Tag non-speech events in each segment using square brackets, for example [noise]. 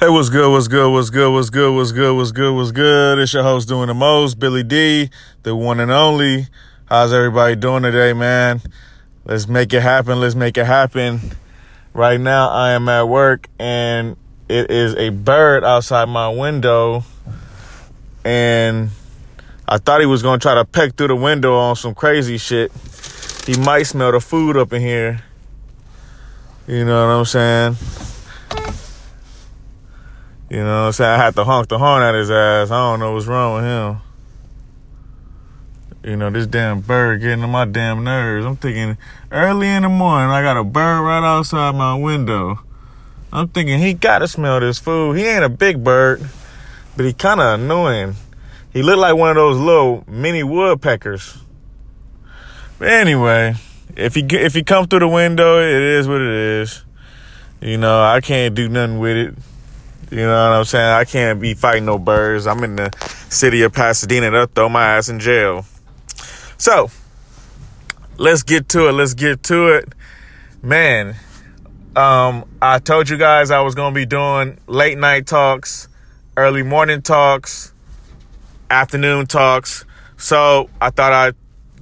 Hey, what's good? What's good? What's good? What's good? What's good? What's good? What's good? It's your host doing the most, Billy D, the one and only. How's everybody doing today, man? Let's make it happen. Let's make it happen. Right now, I am at work and it is a bird outside my window. And I thought he was going to try to peck through the window on some crazy shit. He might smell the food up in here. You know what I'm saying? You know I'm saying? I had to honk the horn at his ass. I don't know what's wrong with him. You know, this damn bird getting on my damn nerves. I'm thinking early in the morning, I got a bird right outside my window. I'm thinking he gotta smell this food. He ain't a big bird, but he kinda annoying. He looked like one of those little mini woodpeckers. But anyway, if he if he come through the window, it is what it is. You know, I can't do nothing with it. You know what I'm saying? I can't be fighting no birds. I'm in the city of Pasadena. They'll throw my ass in jail. So, let's get to it. Let's get to it. Man, um, I told you guys I was going to be doing late night talks, early morning talks, afternoon talks. So, I thought I'd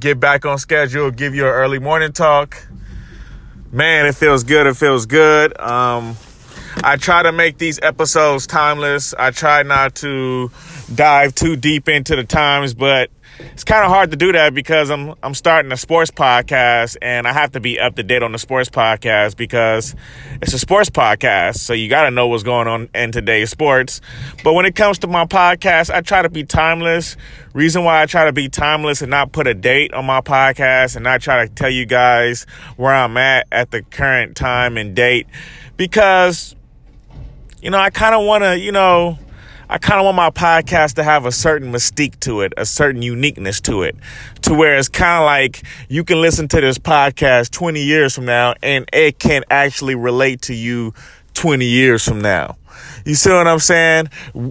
get back on schedule, give you an early morning talk. Man, it feels good. It feels good. Um, I try to make these episodes timeless. I try not to dive too deep into the times, but it's kind of hard to do that because I'm I'm starting a sports podcast and I have to be up to date on the sports podcast because it's a sports podcast. So you got to know what's going on in today's sports. But when it comes to my podcast, I try to be timeless. Reason why I try to be timeless and not put a date on my podcast and not try to tell you guys where I'm at at the current time and date because you know, I kind of want to, you know, I kind of want my podcast to have a certain mystique to it, a certain uniqueness to it, to where it's kind of like you can listen to this podcast 20 years from now and it can actually relate to you 20 years from now. You see what I'm saying?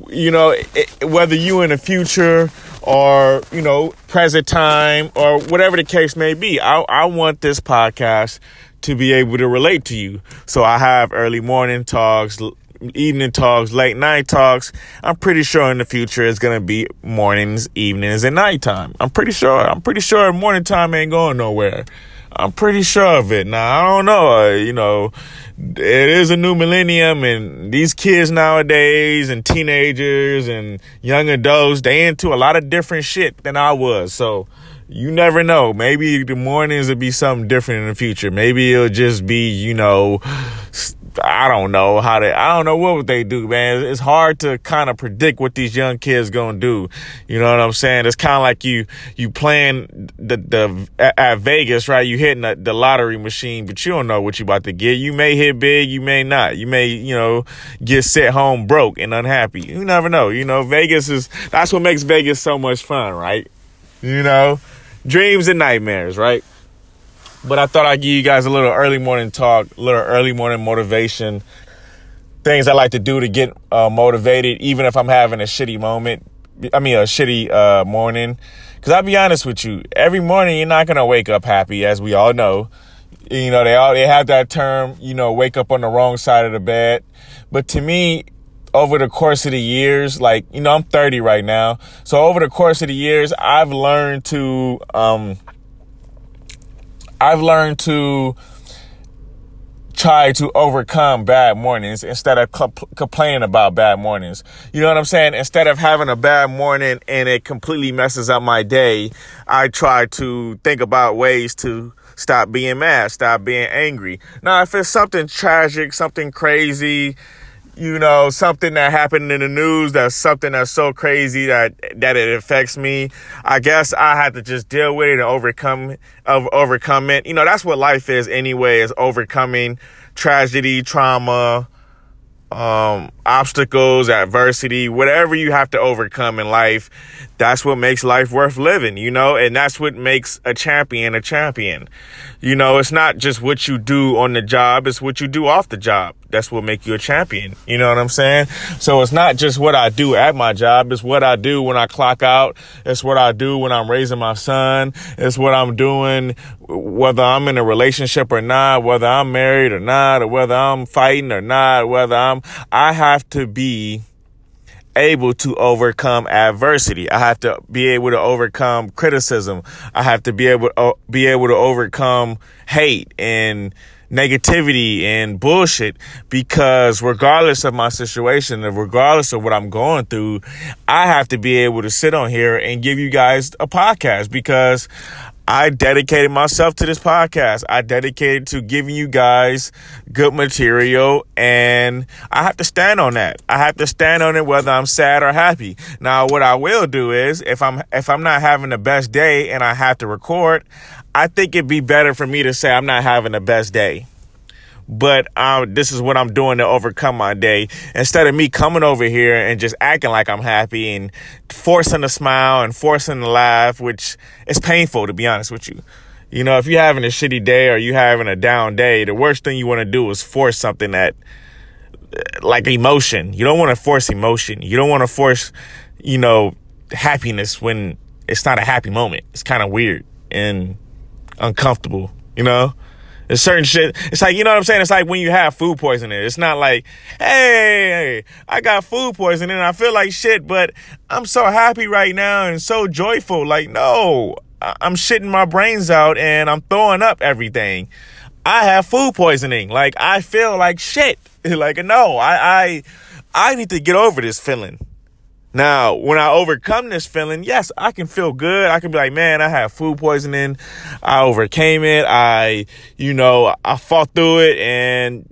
You know, it, whether you in the future or, you know, present time or whatever the case may be, I, I want this podcast to be able to relate to you. So I have early morning talks, evening talks, late night talks. I'm pretty sure in the future it's gonna be mornings, evenings, and nighttime. I'm pretty sure. I'm pretty sure morning time ain't going nowhere. I'm pretty sure of it. Now I don't know. Uh, you know, it is a new millennium, and these kids nowadays, and teenagers, and young adults, they into a lot of different shit than I was. So you never know. Maybe the mornings will be something different in the future. Maybe it'll just be, you know, I don't know how they, I don't know what would they do, man. It's hard to kind of predict what these young kids gonna do. You know what I'm saying? It's kind of like you, you playing the, the, at Vegas, right? You hitting the, the lottery machine, but you don't know what you about to get. You may hit big, you may not. You may, you know, get sent home broke and unhappy. You never know. You know, Vegas is, that's what makes Vegas so much fun, right? You know, dreams and nightmares, right? But I thought I'd give you guys a little early morning talk, a little early morning motivation, things I like to do to get uh, motivated, even if I'm having a shitty moment. I mean, a shitty uh, morning. Because I'll be honest with you, every morning you're not gonna wake up happy, as we all know. You know, they all they have that term, you know, wake up on the wrong side of the bed. But to me, over the course of the years, like, you know, I'm 30 right now. So over the course of the years, I've learned to um I've learned to try to overcome bad mornings instead of complaining about bad mornings. You know what I'm saying? Instead of having a bad morning and it completely messes up my day, I try to think about ways to stop being mad, stop being angry. Now, if it's something tragic, something crazy, you know, something that happened in the news that's something that's so crazy that that it affects me. I guess I had to just deal with it and overcome of overcome it. You know, that's what life is anyway, is overcoming tragedy, trauma, um, obstacles, adversity, whatever you have to overcome in life. That's what makes life worth living, you know, and that's what makes a champion a champion. You know, it's not just what you do on the job, it's what you do off the job. That's what make you a champion. You know what I'm saying? So it's not just what I do at my job, it's what I do when I clock out. It's what I do when I'm raising my son. It's what I'm doing whether I'm in a relationship or not, whether I'm married or not, or whether I'm fighting or not, whether I'm I have to be able to overcome adversity. I have to be able to overcome criticism. I have to be able to uh, be able to overcome hate and negativity and bullshit because regardless of my situation and regardless of what I'm going through, I have to be able to sit on here and give you guys a podcast because I dedicated myself to this podcast. I dedicated to giving you guys good material and I have to stand on that. I have to stand on it whether I'm sad or happy. Now what I will do is if I'm if I'm not having the best day and I have to record, I think it'd be better for me to say I'm not having the best day but um, this is what I'm doing to overcome my day. Instead of me coming over here and just acting like I'm happy and forcing a smile and forcing a laugh, which is painful to be honest with you. You know, if you're having a shitty day or you're having a down day, the worst thing you want to do is force something that, like emotion. You don't want to force emotion. You don't want to force, you know, happiness when it's not a happy moment. It's kind of weird and uncomfortable, you know? Certain shit. It's like, you know what I'm saying? It's like when you have food poisoning. It's not like, hey, I got food poisoning. I feel like shit, but I'm so happy right now and so joyful. Like, no, I'm shitting my brains out and I'm throwing up everything. I have food poisoning. Like, I feel like shit. [laughs] Like, no, I, I, I need to get over this feeling. Now, when I overcome this feeling, yes, I can feel good. I can be like, man, I have food poisoning. I overcame it. I, you know, I fought through it and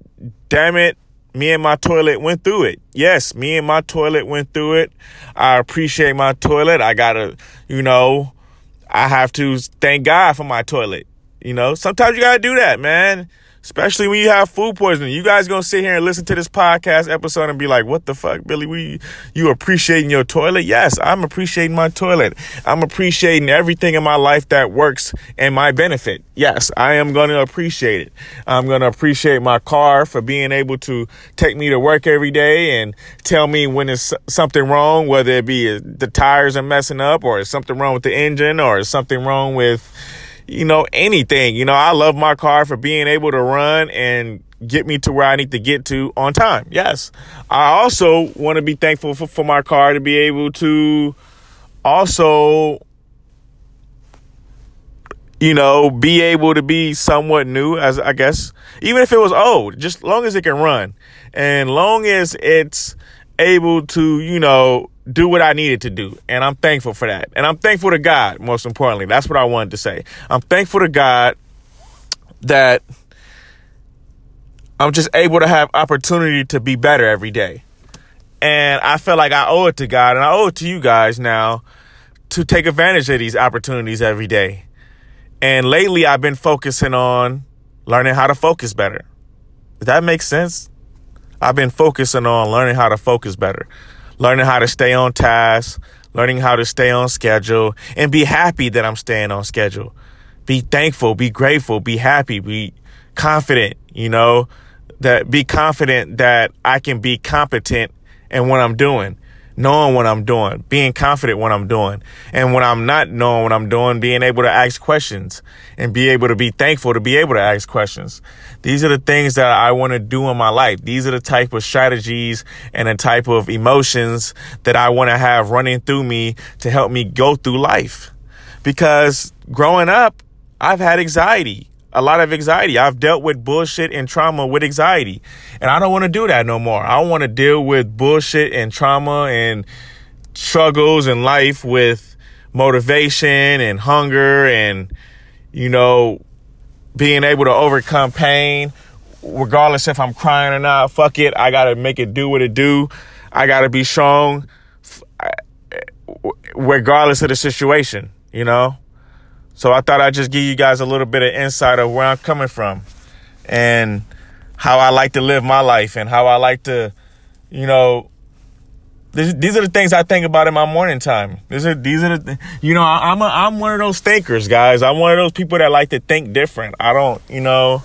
damn it, me and my toilet went through it. Yes, me and my toilet went through it. I appreciate my toilet. I gotta, you know, I have to thank God for my toilet. You know, sometimes you gotta do that, man especially when you have food poisoning. You guys gonna sit here and listen to this podcast episode and be like, "What the fuck, Billy? We you appreciating your toilet?" Yes, I'm appreciating my toilet. I'm appreciating everything in my life that works in my benefit. Yes, I am gonna appreciate it. I'm gonna appreciate my car for being able to take me to work every day and tell me when there's something wrong, whether it be the tires are messing up or something wrong with the engine or something wrong with you know, anything. You know, I love my car for being able to run and get me to where I need to get to on time. Yes. I also want to be thankful for, for my car to be able to also you know, be able to be somewhat new as I guess, even if it was old, just long as it can run and long as it's able to, you know, do what I needed to do. And I'm thankful for that. And I'm thankful to God, most importantly. That's what I wanted to say. I'm thankful to God that I'm just able to have opportunity to be better every day. And I feel like I owe it to God and I owe it to you guys now to take advantage of these opportunities every day. And lately I've been focusing on learning how to focus better. Does that make sense? I've been focusing on learning how to focus better learning how to stay on task, learning how to stay on schedule, and be happy that I'm staying on schedule. Be thankful, be grateful, be happy, be confident, you know, that be confident that I can be competent in what I'm doing knowing what I'm doing, being confident what I'm doing. And when I'm not knowing what I'm doing, being able to ask questions and be able to be thankful to be able to ask questions. These are the things that I want to do in my life. These are the type of strategies and the type of emotions that I want to have running through me to help me go through life. Because growing up, I've had anxiety a lot of anxiety. I've dealt with bullshit and trauma with anxiety. And I don't want to do that no more. I want to deal with bullshit and trauma and struggles in life with motivation and hunger and, you know, being able to overcome pain, regardless if I'm crying or not. Fuck it. I got to make it do what it do. I got to be strong eh, regardless of the situation, you know? So I thought I'd just give you guys a little bit of insight of where I'm coming from and how I like to live my life and how I like to, you know, these, these are the things I think about in my morning time. These are these are the you know I'm a, I'm one of those thinkers, guys. I'm one of those people that like to think different. I don't you know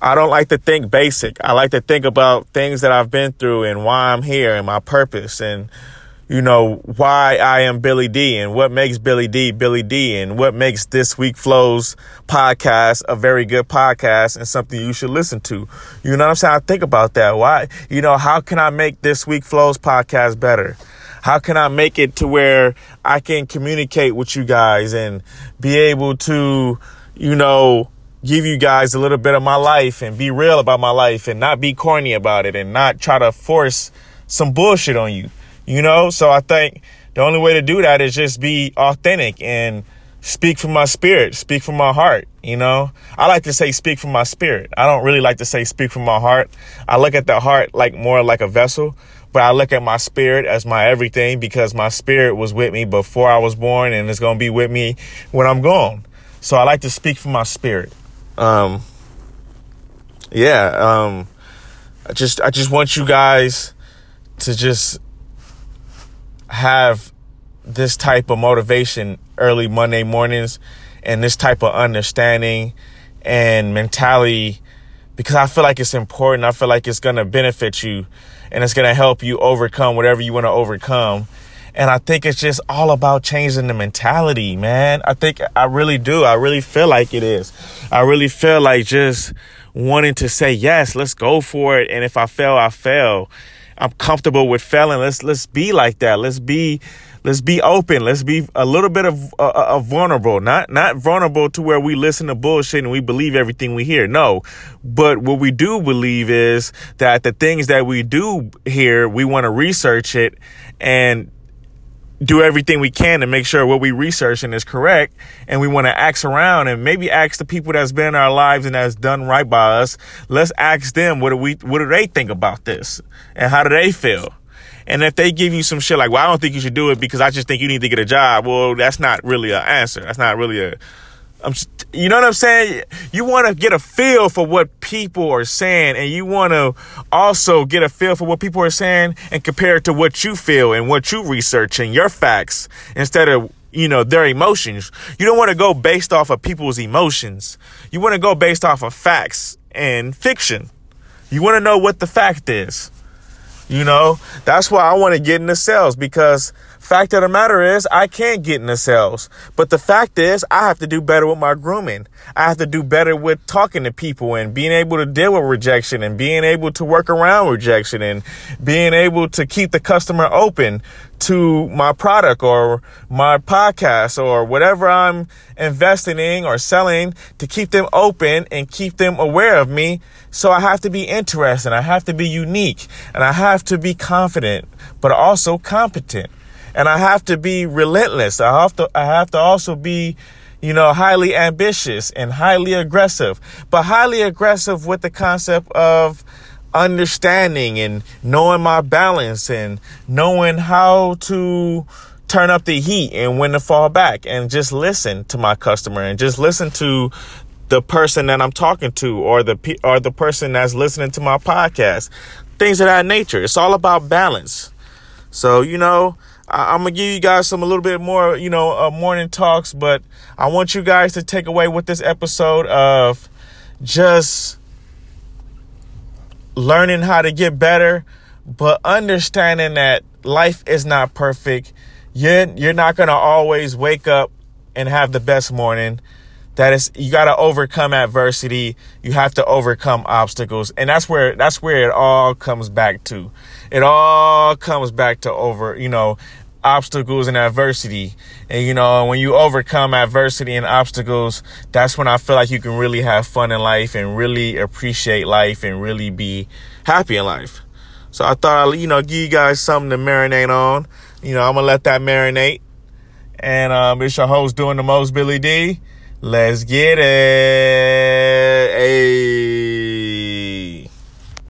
I don't like to think basic. I like to think about things that I've been through and why I'm here and my purpose and you know, why I am Billy D and what makes Billy D Billy D and what makes this week flows podcast a very good podcast and something you should listen to. You know what I'm saying? I think about that. Why, you know, how can I make this week flows podcast better? How can I make it to where I can communicate with you guys and be able to, you know, give you guys a little bit of my life and be real about my life and not be corny about it and not try to force some bullshit on you you know? So I think the only way to do that is just be authentic and speak from my spirit, speak from my heart, you know? I like to say speak from my spirit. I don't really like to say speak from my heart. I look at the heart like more like a vessel, but I look at my spirit as my everything because my spirit was with me before I was born and it's going to be with me when I'm gone. So I like to speak from my spirit. Um yeah, um I just I just want you guys to just have this type of motivation early Monday mornings and this type of understanding and mentality because I feel like it's important. I feel like it's going to benefit you and it's going to help you overcome whatever you want to overcome. And I think it's just all about changing the mentality, man. I think I really do. I really feel like it is. I really feel like just wanting to say, yes, let's go for it. And if I fail, I fail. I'm comfortable with failing. Let's let's be like that. Let's be let's be open. Let's be a little bit of uh, uh, vulnerable. Not not vulnerable to where we listen to bullshit and we believe everything we hear. No, but what we do believe is that the things that we do hear, we want to research it and do everything we can to make sure what we researching is correct and we want to ask around and maybe ask the people that's been in our lives and that's done right by us let's ask them what do we what do they think about this? And how do they feel? And if they give you some shit like well i don't think you should do it because i just think you need to get a job well that's not really an answer. That's not really a I'm, you know what I'm saying? You want to get a feel for what people are saying, and you want to also get a feel for what people are saying and compare it to what you feel and what you research and your facts instead of you know their emotions. You don't want to go based off of people's emotions. You want to go based off of facts and fiction. You want to know what the fact is. You know, that's why I want to get into sales because Fact of the matter is, I can't get into sales. But the fact is, I have to do better with my grooming. I have to do better with talking to people and being able to deal with rejection and being able to work around rejection and being able to keep the customer open to my product or my podcast or whatever I'm investing in or selling to keep them open and keep them aware of me. So I have to be interesting. I have to be unique and I have to be confident, but also competent and I have to be relentless. I have to, I have to also be, you know, highly ambitious and highly aggressive, but highly aggressive with the concept of understanding and knowing my balance and knowing how to turn up the heat and when to fall back and just listen to my customer and just listen to the person that I'm talking to or the or the person that's listening to my podcast. Things of that nature. It's all about balance. So, you know, I, am gonna give you guys some a little bit more, you know, uh, morning talks, but I want you guys to take away with this episode of just learning how to get better, but understanding that life is not perfect. You're you're not gonna always wake up and have the best morning. That is, you got to overcome adversity. You have to overcome obstacles, and that's where that's where it all comes back to. It all comes back to over, you know, obstacles and adversity. And you know, when you overcome adversity and obstacles, that's when I feel like you can really have fun in life and really appreciate life and really be happy in life. So I thought I'd, you know, give you guys something to marinate on. You know, I'm gonna let that marinate. And um, it's your host doing the most, Billy D. Let's get it.